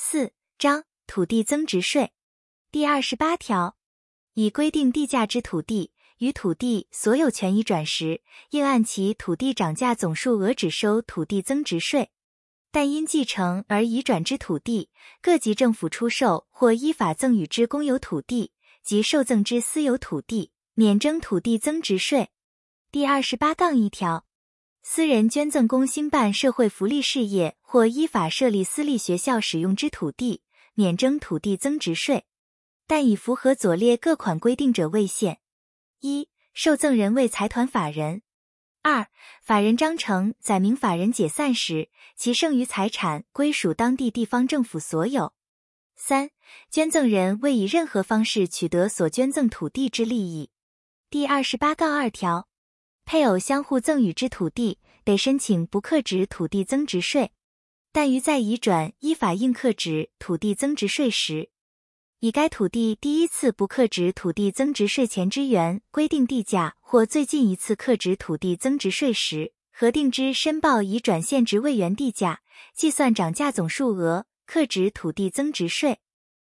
四章土地增值税第二十八条，已规定地价之土地与土地所有权移转时，应按其土地涨价总数额只收土地增值税；但因继承而移转之土地，各级政府出售或依法赠与之公有土地及受赠之私有土地，免征土地增值税。第二十八杠一条。私人捐赠公兴办社会福利事业或依法设立私立学校使用之土地，免征土地增值税，但已符合左列各款规定者为限：一、受赠人为财团法人；二、法人章程载明法人解散时，其剩余财产归属当地地方政府所有；三、捐赠人未以任何方式取得所捐赠土地之利益。第二十八杠二条。配偶相互赠与之土地，得申请不课徵土地增值税；但于在移转依法应课徵土地增值税时，以该土地第一次不课徵土地增值税前之原规定地价或最近一次课徵土地增值税时核定之申报移转现值未原地价，计算涨价总数额，课徵土地增值税。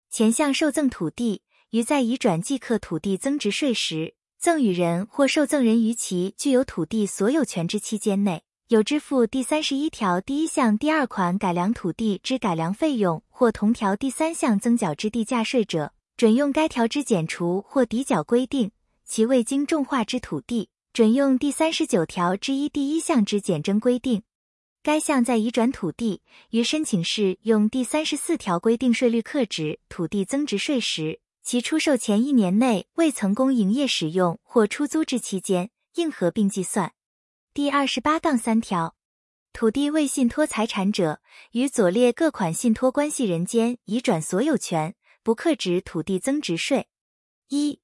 前项受赠土地于在移转即课土地增值税时。赠与人或受赠人于其具有土地所有权之期间内，有支付第三十一条第一项第二款改良土地之改良费用或同条第三项增缴之地价税者，准用该条之减除或抵缴规定；其未经重划之土地，准用第三十九条之一第一项之减征规定。该项在移转土地于申请时用第三十四条规定税率课徵土地增值税时。其出售前一年内未曾供营业使用或出租之期间，应合并计算。第二十八杠三条，土地未信托财产者，与左列各款信托关系人间移转所有权，不课徵土地增值税。一、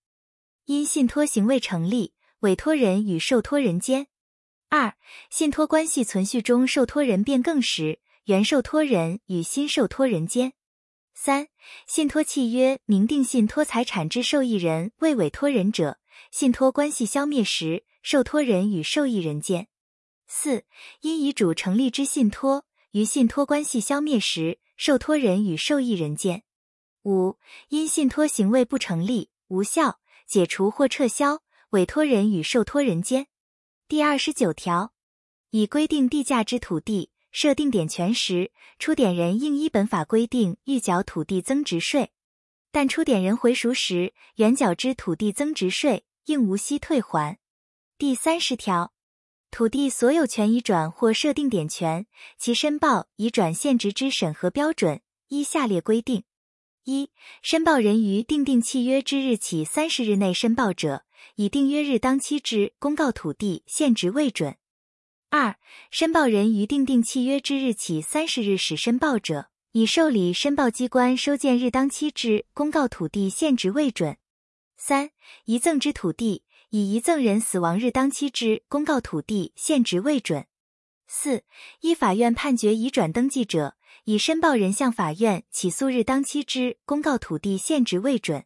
因信托行为成立，委托人与受托人间；二、信托关系存续中受托人变更时，原受托人与新受托人间。三、信托契约明定信托财产之受益人为委托人者，信托关系消灭时，受托人与受益人间；四、因遗嘱成立之信托于信托关系消灭时，受托人与受益人间；五、因信托行为不成立、无效、解除或撤销，委托人与受托人间。第二十九条，已规定地价之土地。设定点权时，出典人应依本法规定预缴土地增值税，但出典人回赎时，原缴之土地增值税应无息退还。第三十条，土地所有权移转或设定点权，其申报移转现值之审核标准依下列规定：一、申报人于订定契约之日起三十日内申报者，以订约日当期之公告土地现值为准。二、申报人于订定契约之日起三十日始申报者，以受理申报机关收件日当期之公告土地现值为准。三、遗赠之土地，以遗赠人死亡日当期之公告土地现值为准。四、依法院判决移转登记者，以申报人向法院起诉日当期之公告土地现值为准。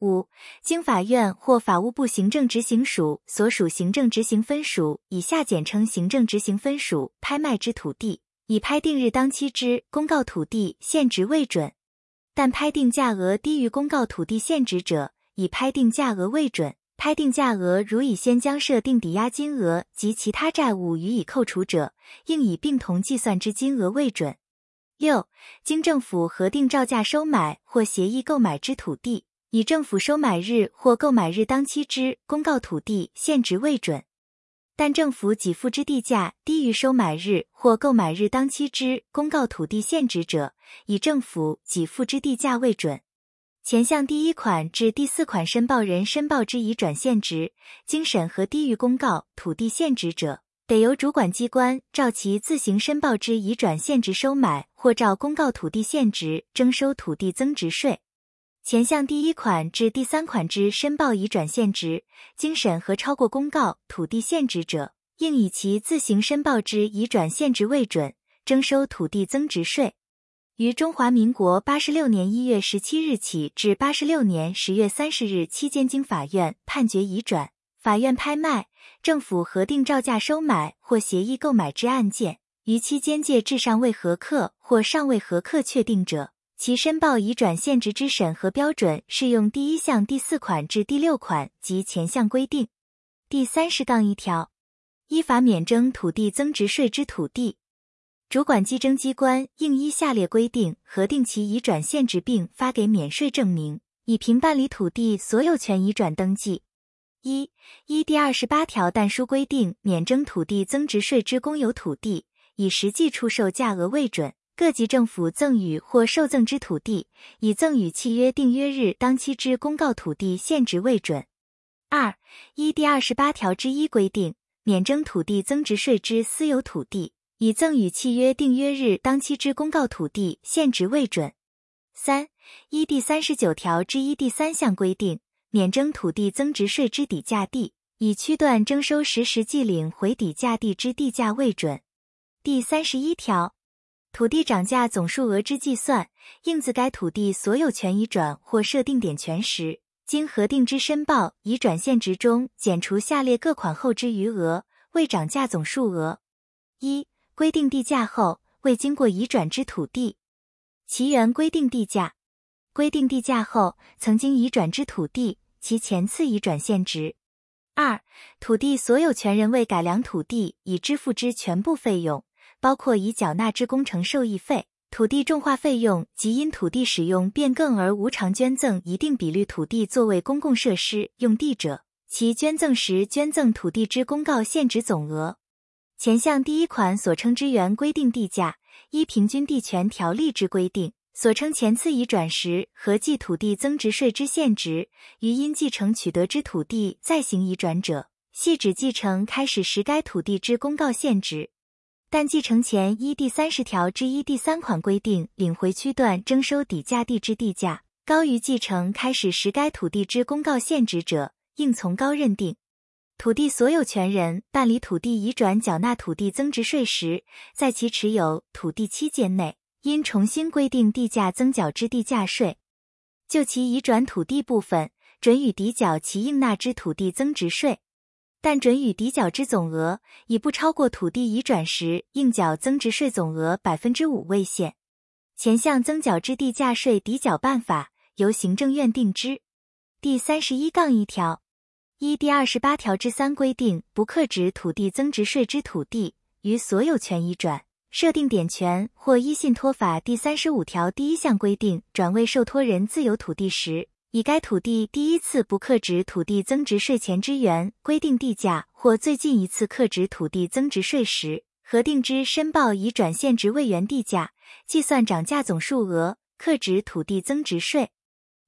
五、经法院或法务部行政执行署所属行政执行分署（以下简称行政执行分署）拍卖之土地，以拍定日当期之公告土地现值为准，但拍定价额低于公告土地现值者，以拍定价额为准。拍定价额如已先将设定抵押金额及其他债务予以扣除者，应以并同计算之金额为准。六、经政府核定照价收买或协议购买之土地。以政府收买日或购买日当期之公告土地现值为准，但政府给付之地价低于收买日或购买日当期之公告土地现值者，以政府给付之地价为准。前项第一款至第四款申报人申报之移转现值，经审核低于公告土地现值者，得由主管机关照其自行申报之移转现值收买，或照公告土地现值征收土地增值税。前项第一款至第三款之申报已转现值，经审核超过公告土地现值者，应以其自行申报之已转现值为准，征收土地增值税。于中华民国八十六年一月十七日起至八十六年十月三十日期间，经法院判决已转、法院拍卖、政府核定照价收买或协议购买之案件，于期间界至尚未核客或尚未核客确定者。其申报移转现值之审核标准适用第一项第四款至第六款及前项规定。第三十杠一条，依法免征土地增值税之土地，主管计征机关应依下列规定核定其移转现值，并发给免税证明，以凭办理土地所有权移转登记。一、依第二十八条但书规定免征土地增值税之公有土地，以实际出售价额为准。各级政府赠与或受赠之土地，以赠与契约订约日当期之公告土地现值为准。二、依第二十八条之一规定，免征土地增值税之私有土地，以赠与契约订约日当期之公告土地现值为准。三、依第三十九条之一第三项规定，免征土地增值税之底价地，以区段征收实时计领回底价地之地价为准。第三十一条。土地涨价总数额之计算，应自该土地所有权移转或设定点权时，经核定之申报移转现值中减除下列各款后之余额，未涨价总数额：一、规定地价后未经过移转之土地，其原规定地价；规定地价后曾经移转之土地，其前次移转现值；二、土地所有权人为改良土地已支付之全部费用。包括已缴纳之工程受益费、土地重化费用及因土地使用变更而无偿捐赠一定比率土地作为公共设施用地者，其捐赠时捐赠土地之公告现值总额。前项第一款所称之原规定地价，依平均地权条例之规定，所称前次移转时合计土地增值税之现值，于因继承取得之土地再行移转者，系指继承开始时该土地之公告现值。但继承前依第三十条之一第三款规定领回区段征收底价地之地价高于继承开始时该土地之公告现值者，应从高认定。土地所有权人办理土地移转缴纳土地增值税时，在其持有土地期间内，应重新规定地价增缴之地价税，就其移转土地部分，准予抵缴其应纳之土地增值税。但准予抵缴之总额，以不超过土地移转时应缴增值税总额百分之五为限。前项增缴之地价税抵缴办法，由行政院定之。第三十一杠一条，依第二十八条之三规定，不克止土地增值税之土地，于所有权移转、设定点权或依信托法第三十五条第一项规定转为受托人自有土地时。以该土地第一次不克值土地增值税前之原规定地价，或最近一次克值土地增值税时核定之申报已转现值为原地价，计算涨价总数额，克值土地增值税。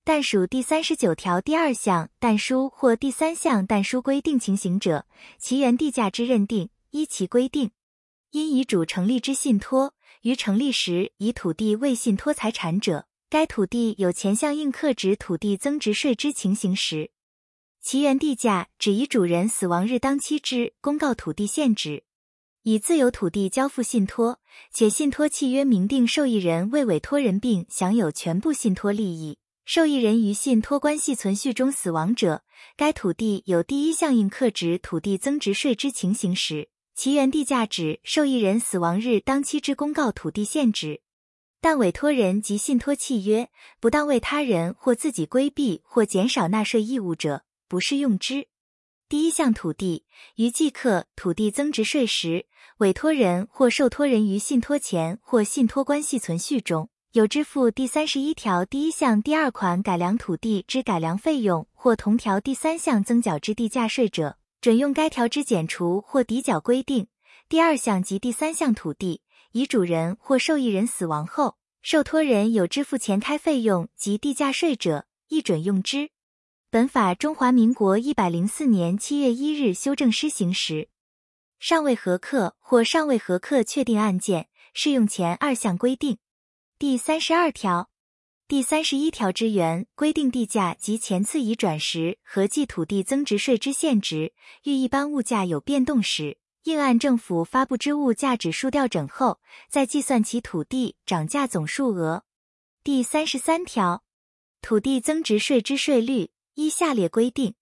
但属第三十九条第二项但书或第三项但书规定情形者，其原地价之认定，依其规定。因遗嘱成立之信托，于成立时以土地为信托财产者。该土地有前项应课值土地增值税之情形时，其原地价只以主人死亡日当期之公告土地现值，以自有土地交付信托，且信托契约明定受益人为委托人并享有全部信托利益，受益人于信托关系存续中死亡者，该土地有第一项应课值土地增值税之情形时，其原地价指受益人死亡日当期之公告土地现值。但委托人及信托契约不当为他人或自己规避或减少纳税义务者，不适用之。第一项土地于计课土地增值税时，委托人或受托人于信托前或信托关系存续中有支付第三十一条第一项第二款改良土地之改良费用或同条第三项增缴之地价税者，准用该条之减除或抵缴规定。第二项及第三项土地。遗嘱人或受益人死亡后，受托人有支付前开费用及地价税者，亦准用之。本法中华民国一百零四年七月一日修正施行时，尚未核课或尚未核课确定案件，适用前二项规定。第三十二条、第三十一条之原规定地价及前次移转时合计土地增值税之现值，遇一般物价有变动时。应按政府发布之物价指数调整后，再计算其土地涨价总数额。第三十三条，土地增值税之税率依下列规定：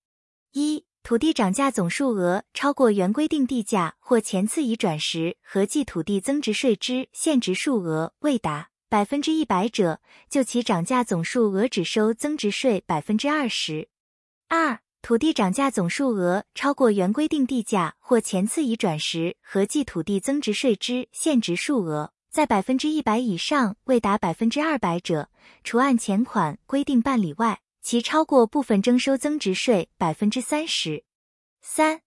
一、土地涨价总数额超过原规定地价或前次移转时合计土地增值税之现值数额未达，百分之一百者，就其涨价总数额只收增值税百分之二十。二、土地涨价总数额超过原规定地价或前次已转时合计土地增值税之现值数额，在百分之一百以上未达百分之二百者，除按前款规定办理外，其超过部分征收增值税百分之三十。三、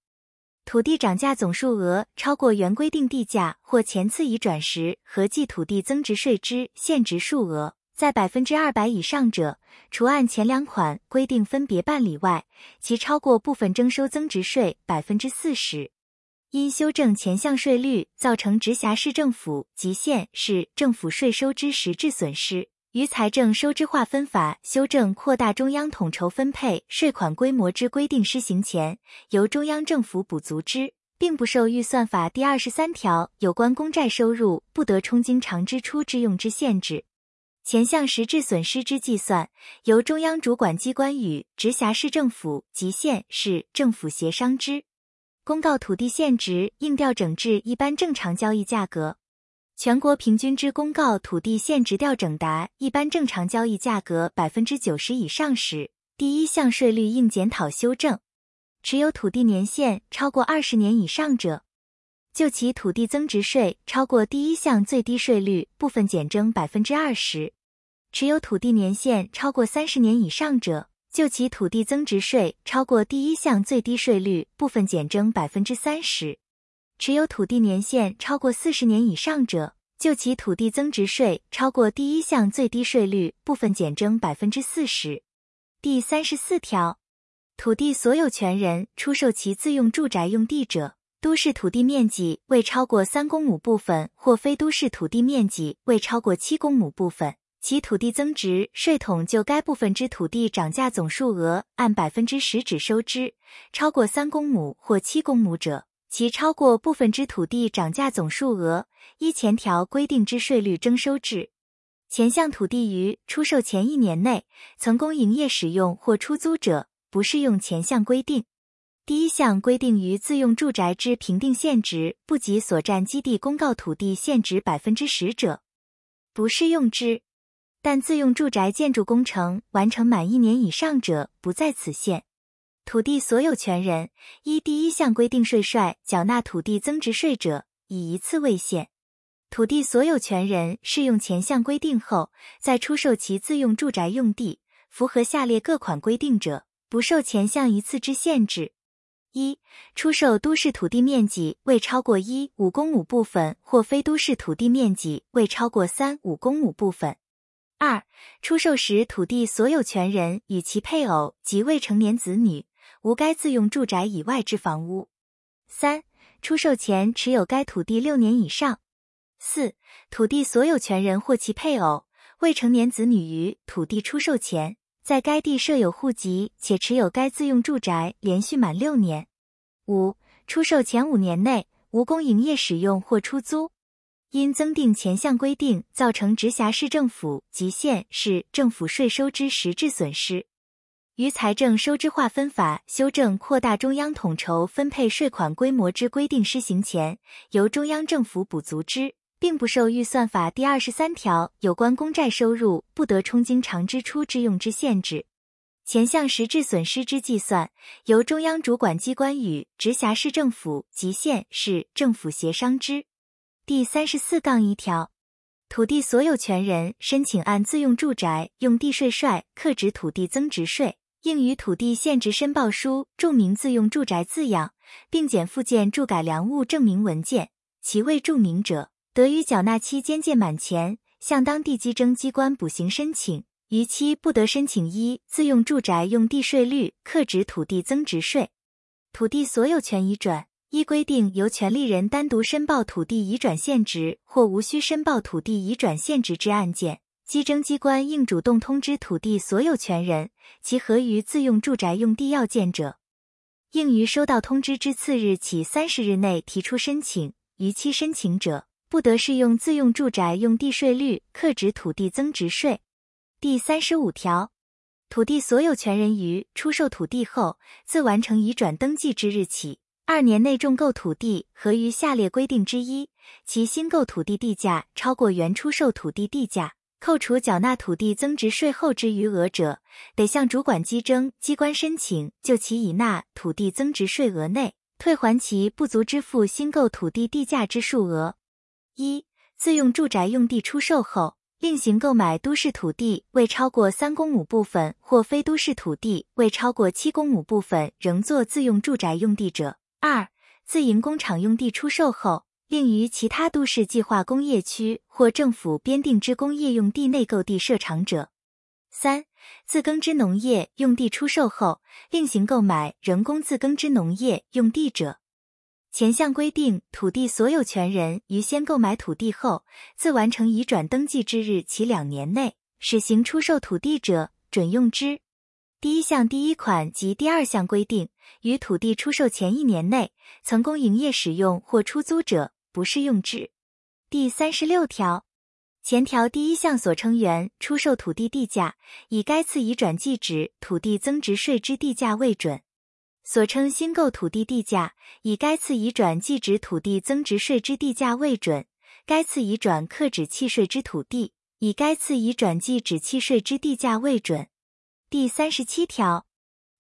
土地涨价总数额超过原规定地价或前次已转时合计土地增值税之现值数额，在百分之二百以上者，除按前两款规定分别办理外，其超过部分征收增值税百分之四十。因修正前项税率造成直辖市政府及县市政府税收之实质损失，于财政收支划分法修正扩大中央统筹分配税款规模之规定施行前，由中央政府补足之，并不受预算法第二十三条有关公债收入不得充经常支出之用之限制。前项实质损失之计算，由中央主管机关与直辖市政府及县市政府协商之。公告土地现值应调整至一般正常交易价格。全国平均之公告土地现值调整达一般正常交易价格百分之九十以上时，第一项税率应检讨修正。持有土地年限超过二十年以上者，就其土地增值税超过第一项最低税率部分减征百分之二十；持有土地年限超过三十年以上者，就其土地增值税超过第一项最低税率部分减征百分之三十。持有土地年限超过四十年以上者，就其土地增值税超过第一项最低税率部分减征百分之四十。第三十四条，土地所有权人出售其自用住宅用地者，都市土地面积未超过三公亩部分或非都市土地面积未超过七公亩部分，其土地增值税统就该部分之土地涨价总数额按百分之十只收之；超过三公亩或七公亩者，其超过部分之土地涨价总数额，依前条规定之税率征收制。前项土地于出售前一年内曾供营业使用或出租者，不适用前项规定。第一项规定于自用住宅之评定现值不及所占基地公告土地现值百分之十者，不适用之。但自用住宅建筑工程完成满一年以上者，不在此限。土地所有权人依第一项规定税率缴纳土地增值税者，以一次为限。土地所有权人适用前项规定后，在出售其自用住宅用地，符合下列各款规定者，不受前项一次之限制：一、出售都市土地面积未超过一五公亩部分或非都市土地面积未超过三五公亩部分；二、出售时土地所有权人与其配偶及未成年子女。无该自用住宅以外之房屋。三、出售前持有该土地六年以上。四、土地所有权人或其配偶、未成年子女于土地出售前，在该地设有户籍且持有该自用住宅连续满六年。五、出售前五年内无供营业使用或出租，因增订前项规定造成直辖市政府及县市政府税收之实质损失。于财政收支划分法修正扩大中央统筹分配税款规模之规定施行前，由中央政府补足之，并不受预算法第二十三条有关公债收入不得充经常支出之用之限制。前项实质损失之计算，由中央主管机关与直辖市政府及县市政府协商之。第三十四杠一条，土地所有权人申请按自用住宅用地税率课徵土地增值税。应于土地限值申报书注明自用住宅字样，并检附件住改良物证明文件。其未注明者，得于缴纳期间届满前，向当地稽征机关补行申请。逾期不得申请一自用住宅用地税率课徵土地增值税。土地所有权移转，依规定由权利人单独申报土地移转现值或无需申报土地移转现值之案件。稽征机关应主动通知土地所有权人，其合于自用住宅用地要件者，应于收到通知之次日起三十日内提出申请。逾期申请者，不得适用自用住宅用地税率课徵土地增值税。第三十五条，土地所有权人于出售土地后，自完成移转登记之日起，二年内重购土地合于下列规定之一，其新购土地地价超过原出售土地地价，扣除缴纳土地增值税后之余额者，得向主管机征机关申请，就其已纳土地增值税额内退还其不足支付新购土地地价之数额。一、自用住宅用地出售后。另行购买都市土地未超过三公亩部分或非都市土地未超过七公亩部分，仍作自用住宅用地者；二、自营工厂用地出售后，另于其他都市计划工业区或政府编定之工业用地内购地设厂者；三、自耕之农业用地出售后，另行购买人工自耕之农业用地者。前项规定，土地所有权人于先购买土地后，自完成移转登记之日起两年内，始行出售土地者，准用之。第一项第一款及第二项规定，于土地出售前一年内曾供营业使用或出租者，不适用之。第三十六条，前条第一项所称原出售土地地价，以该次移转计值土地增值税之地价为准。所称新购土地地价，以该次移转计值土地增值税之地价为准；该次移转课止契税之土地，以该次移转计指契税之地价为准。第三十七条，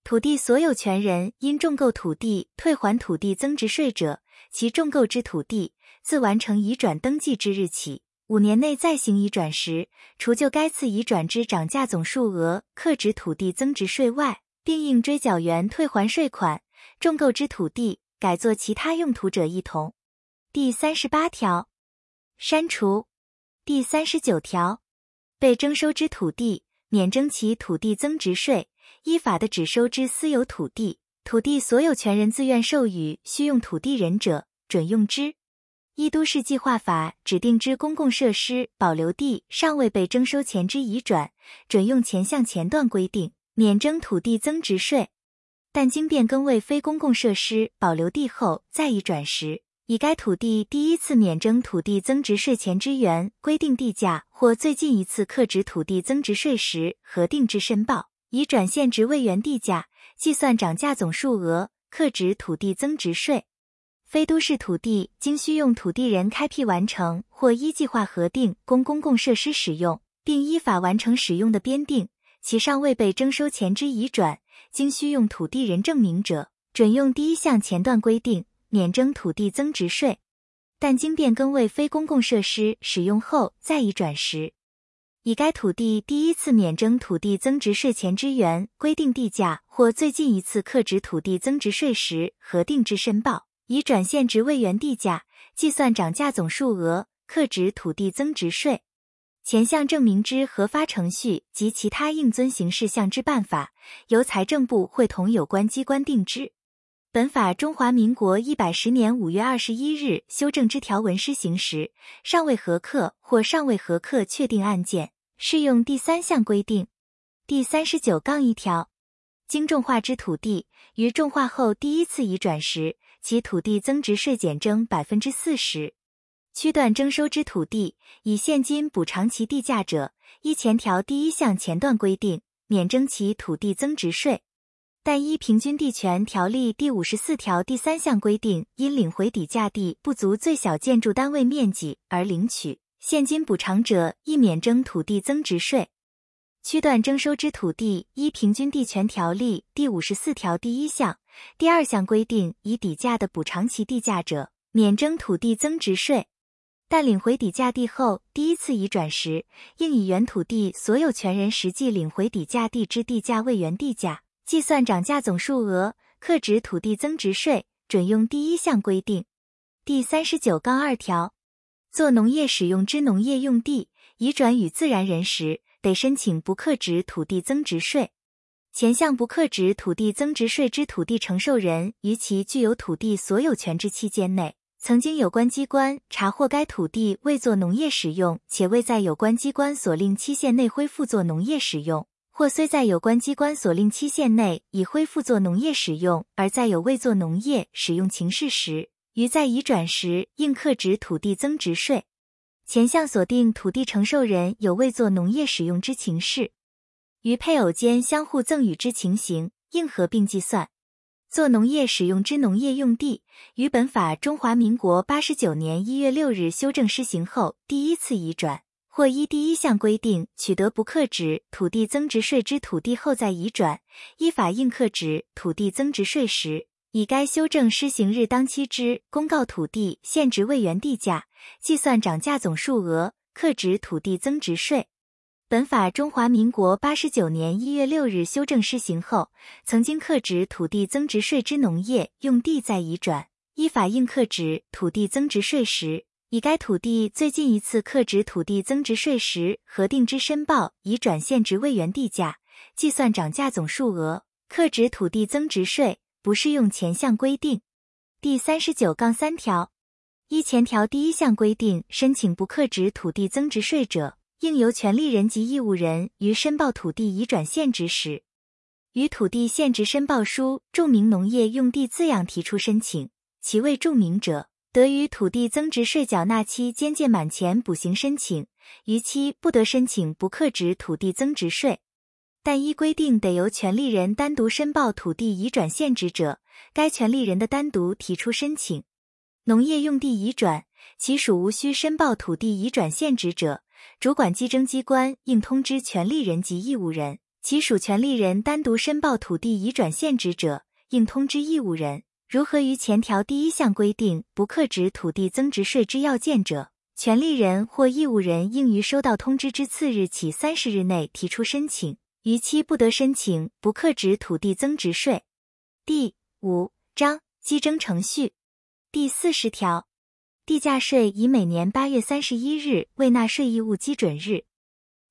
土地所有权人因重购土地退还土地增值税者，其重购之土地自完成移转登记之日起五年内再行移转时，除就该次移转之涨价总数额课止土地增值税外，并应追缴原退还税款，重购之土地改作其他用途者一同。第三十八条，删除。第三十九条，被征收之土地免征其土地增值税，依法的只收之私有土地，土地所有权人自愿授予需用土地人者，准用之。一都市计划法指定之公共设施保留地尚未被征收前之移转，准用前项前段规定。免征土地增值税，但经变更为非公共设施保留地后再移转时，以该土地第一次免征土地增值税前之原规定地价或最近一次课值土地增值税时核定之申报，以转现值为原地价计算涨价总数额，课值土地增值税。非都市土地经需用土地人开辟完成或依计划核定供公共设施使用，并依法完成使用的编定。其尚未被征收前之移转，经需用土地人证明者，准用第一项前段规定免征土地增值税；但经变更为非公共设施使用后再移转时，以该土地第一次免征土地增值税前之原规定地价或最近一次课值土地增值税时核定之申报，以转现值为原地价计算涨价总数额，课值土地增值税。前项证明之核发程序及其他应遵行事项之办法，由财政部会同有关机关定之。本法中华民国一百十年五月二十一日修正之条文施行时，尚未核课或尚未核课确定案件，适用第三项规定。第三十九杠一条，经重划之土地，于重划后第一次移转时，其土地增值税减征百分之四十。区段征收之土地，以现金补偿其地价者，依前条第一项前段规定，免征其土地增值税；但依平均地权条例第五十四条第三项规定，因领回抵价地不足最小建筑单位面积而领取现金补偿者，亦免征土地增值税。区段征收之土地，依平均地权条例第五十四条第一项、第二项规定，以底价的补偿其地价者，免征土地增值税。但领回抵价地后，第一次移转时，应以原土地所有权人实际领回抵价地之地价为原地价，计算涨价总数额，课值土地增值税，准用第一项规定。第三十九杠二条，做农业使用之农业用地移转与自然人时，得申请不课值土地增值税。前项不课值土地增值税之土地承受人，于其具有土地所有权之期间内。曾经有关机关查获该土地未作农业使用，且未在有关机关所令期限内恢复作农业使用，或虽在有关机关所令期限内已恢复作农业使用，而在有未作农业使用情事时，于在移转时应课值土地增值税。前项锁定土地承受人有未作农业使用之情事，与配偶间相互赠与之情形，应合并计算。做农业使用之农业用地，于本法中华民国八十九年一月六日修正施行后第一次移转，或依第一项规定取得不课值土地增值税之土地后再移转，依法应课值土地增值税时，以该修正施行日当期之公告土地现值位原地价计算涨价总数额，课值土地增值税。本法中华民国八十九年一月六日修正施行后，曾经课值土地增值税之农业用地再移转，依法应课值土地增值税时，以该土地最近一次课值土地增值税时核定之申报移转现值为原地价计算涨价总数额，课值土地增值税，不适用前项规定。第三十九杠三条，依前条第一项规定申请不课值土地增值税者。应由权利人及义务人于申报土地已转现值时，于土地现值申报书注明农业用地字样提出申请，其未注明者，得于土地增值税缴纳期间届满前补行申请，逾期不得申请不课值土地增值税。但依规定得由权利人单独申报土地移转现值者，该权利人的单独提出申请。农业用地移转，其属无需申报土地移转现值者。主管稽征机关应通知权利人及义务人，其属权利人单独申报土地移转现值者，应通知义务人。如何于前条第一项规定不课值土地增值税之要件者，权利人或义务人应于收到通知之次日起三十日内提出申请，逾期不得申请不课值土地增值税。第五章稽征程序第四十条。地价税以每年八月三十一日为纳税义务基准日，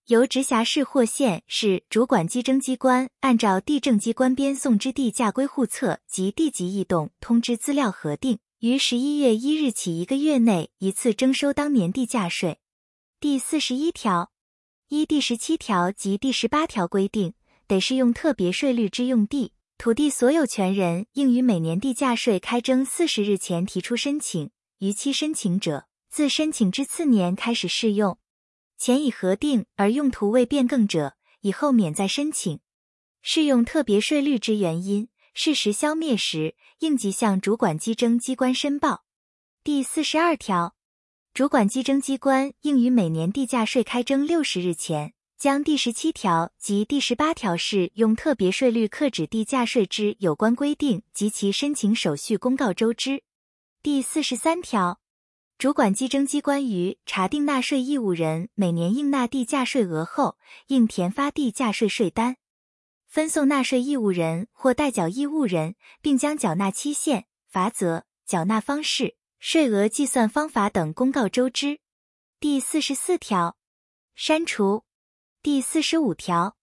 由直辖市或县市主管稽征机关按照地政机关编送之地价规户册及地籍异动通知资料核定，于十一月一日起一个月内一次征收当年地价税。第四十一条，依第十七条及第十八条规定，得适用特别税率之用地，土地所有权人应于每年地价税开征四十日前提出申请。逾期申请者，自申请之次年开始适用；前已核定而用途未变更者，以后免再申请。适用特别税率之原因，事实消灭时，应即向主管稽征机关申报。第四十二条，主管稽征机关应于每年地价税开征六十日前，将第十七条及第十八条适用特别税率课止地价税之有关规定及其申请手续公告周知。第四十三条，主管稽征机关于查定纳税义务人每年应纳地价税额后，应填发地价税税单，分送纳税义务人或代缴义务人，并将缴纳期限、罚则、缴纳方式、税额计算方法等公告周知。第四十四条，删除。第四十五条。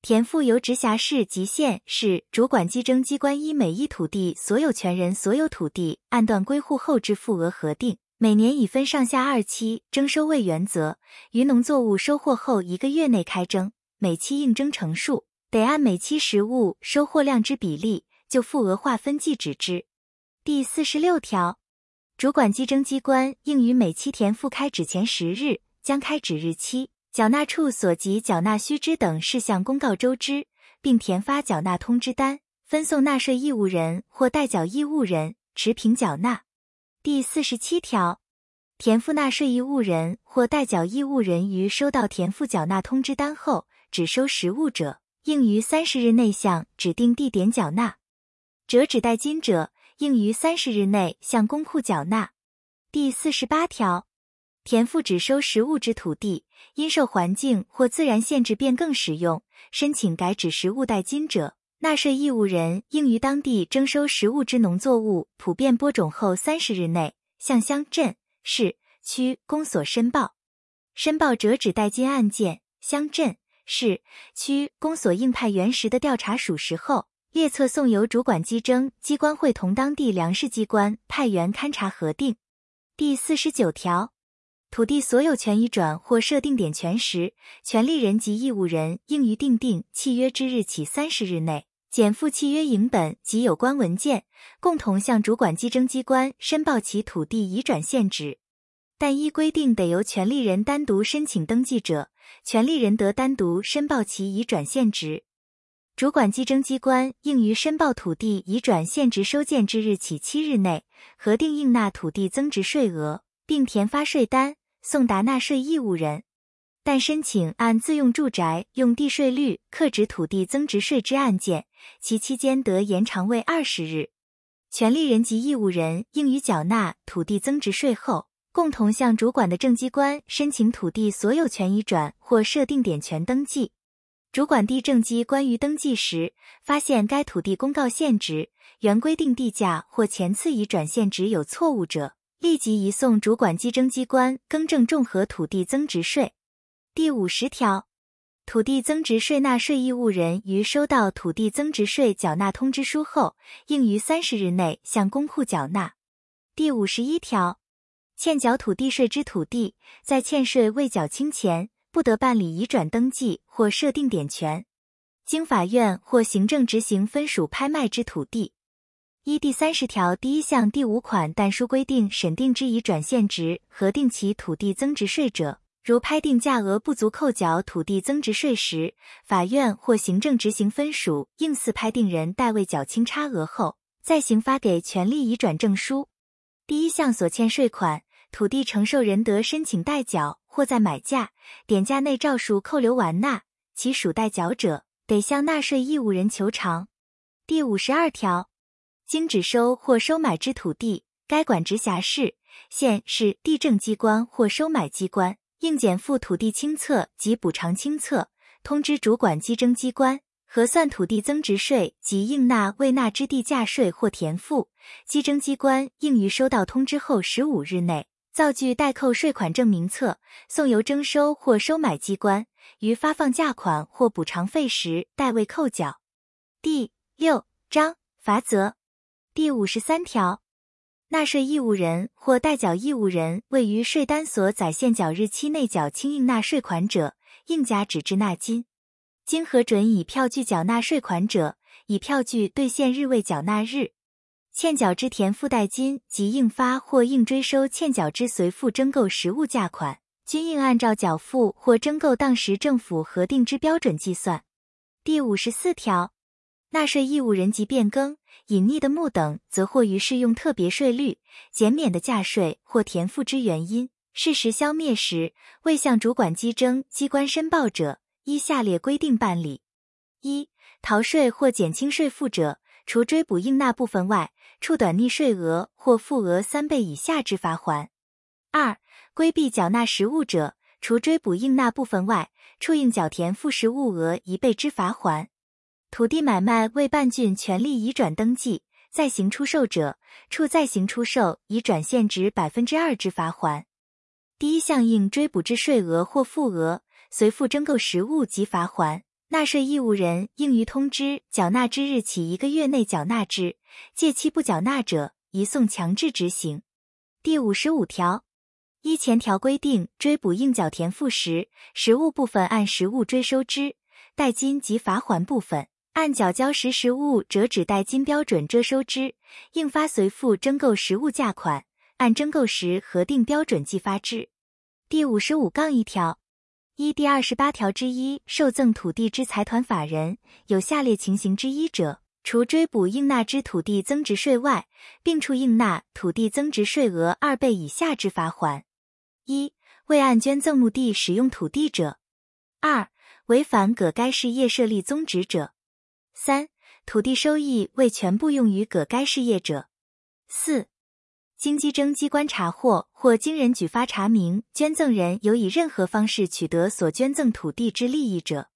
田赋由直辖市及县市主管稽征机关依每一土地所有权人所有土地按段归户后之赋额核定，每年以分上下二期征收为原则，于农作物收获后一个月内开征，每期应征成数得按每期实物收获量之比例就赋额划分计止之。第四十六条，主管计征机关应于每期田赋开止前十日将开止日期。缴纳处所及缴纳须知等事项公告周知，并填发缴纳通知单，分送纳税义务人或代缴义务人持凭缴纳。第四十七条，田赋纳税义务人或代缴义务人于收到田赋缴纳通知单后，只收实物者，应于三十日内向指定地点缴纳；折纸代金者，应于三十日内向公库缴纳。第四十八条。田赋只收实物之土地，因受环境或自然限制变更使用，申请改指实物代金者，纳税义务人应于当地征收实物之农作物普遍播种后三十日内，向乡镇、市、区公所申报。申报折纸代金案件，乡镇、市、区公所应派原实的调查属实后，列册送由主管机征机关会同当地粮食机关派员勘查核定。第四十九条。土地所有权移转或设定点权时，权利人及义务人应于订定契约之日起三十日内，减负契约影本及有关文件，共同向主管稽征机关申报其土地移转现值。但依规定得由权利人单独申请登记者，权利人得单独申报其移转现值。主管稽征机关应于申报土地移转现值收件之日起七日内，核定应纳土地增值税额，并填发税单，送达纳税义务人。但申请按自用住宅用地税率课征土地增值税之案件，其期间得延长为二十日。权利人及义务人应于缴纳土地增值税后，共同向主管的政机关申请土地所有权移转或设定点权登记。主管地政机关于登记时发现该土地公告现值、原规定地价或前次移转现值有错误者，立即移送主管稽征机关更正综合土地增值税。第五十条，土地增值税纳税义务人于收到土地增值税缴纳通知书后，应于三十日内向公库缴纳。第五十一条，欠缴土地税之土地，在欠税未缴清前。不得办理移转登记或设定点权。经法院或行政执行分属拍卖之土地，依第三十条第一项第五款但书规定审定之已转现值核定其土地增值税者，如拍定价额不足扣缴土地增值税时，法院或行政执行分属应似拍定人代为缴清差额后，再行发给权利移转证书。第一项所欠税款，土地承受人得申请代缴。或在买价、点价内照数扣留完纳，其属代缴者，得向纳税义务人求偿。第五十二条，经指收或收买之土地，该管直辖市、县市地政机关或收买机关，应减负土地清册及补偿清册，通知主管稽征机关，核算土地增值税及应纳未纳之地价税或田赋。稽征机关应于收到通知后十五日内。造具代扣税款证明册，送由征收或收买机关，于发放价款或补偿费时代为扣缴。第六章罚则第五十三条，纳税义务人或代缴义务人未于税单所载现缴日期内缴清应纳税款者，应加纸质纳金。经核准以票据缴纳税款者，以票据兑现日为缴纳日。欠缴之填附带金及应发或应追收欠缴之随附征购实物价款，均应按照缴付或征购当时政府核定之标准计算。第五十四条，纳税义务人及变更、隐匿的目等，则或于适用特别税率、减免的价税或填赋之原因，事实消灭时，未向主管稽征机关申报者，依下列规定办理：一、逃税或减轻税负者，除追补应纳部分外，处短逆税额或负额三倍以下之罚还。二、规避缴纳实物者，除追补应纳部分外，处应缴田赋实物额一倍之罚还。土地买卖未办竣权利移转登记再行出售者，处再行出售移转现值百分之二之罚还。第一项应追补之税额或负额，随附征购实物及罚还。纳税义务人应于通知缴纳之日起一个月内缴纳之，届期不缴纳者，移送强制执行。第五十五条，依前条规定追补应缴田赋时，实物部分按实物追收之；代金及罚还部分，按缴交时实物折纸代金标准征收之。应发随附征购实物价款，按征购时核定标准计发之。第五十五杠一条。一第二十八条之一，受赠土地之财团法人有下列情形之一者，除追补应纳之土地增值税外，并处应纳土地增值税额二倍以下之罚款：一、未按捐赠目的使用土地者；二、违反葛该事业设立宗旨者；三、土地收益未全部用于葛该事业者；四。经稽征机关查获或经人举发查明，捐赠人有以任何方式取得所捐赠土地之利益者，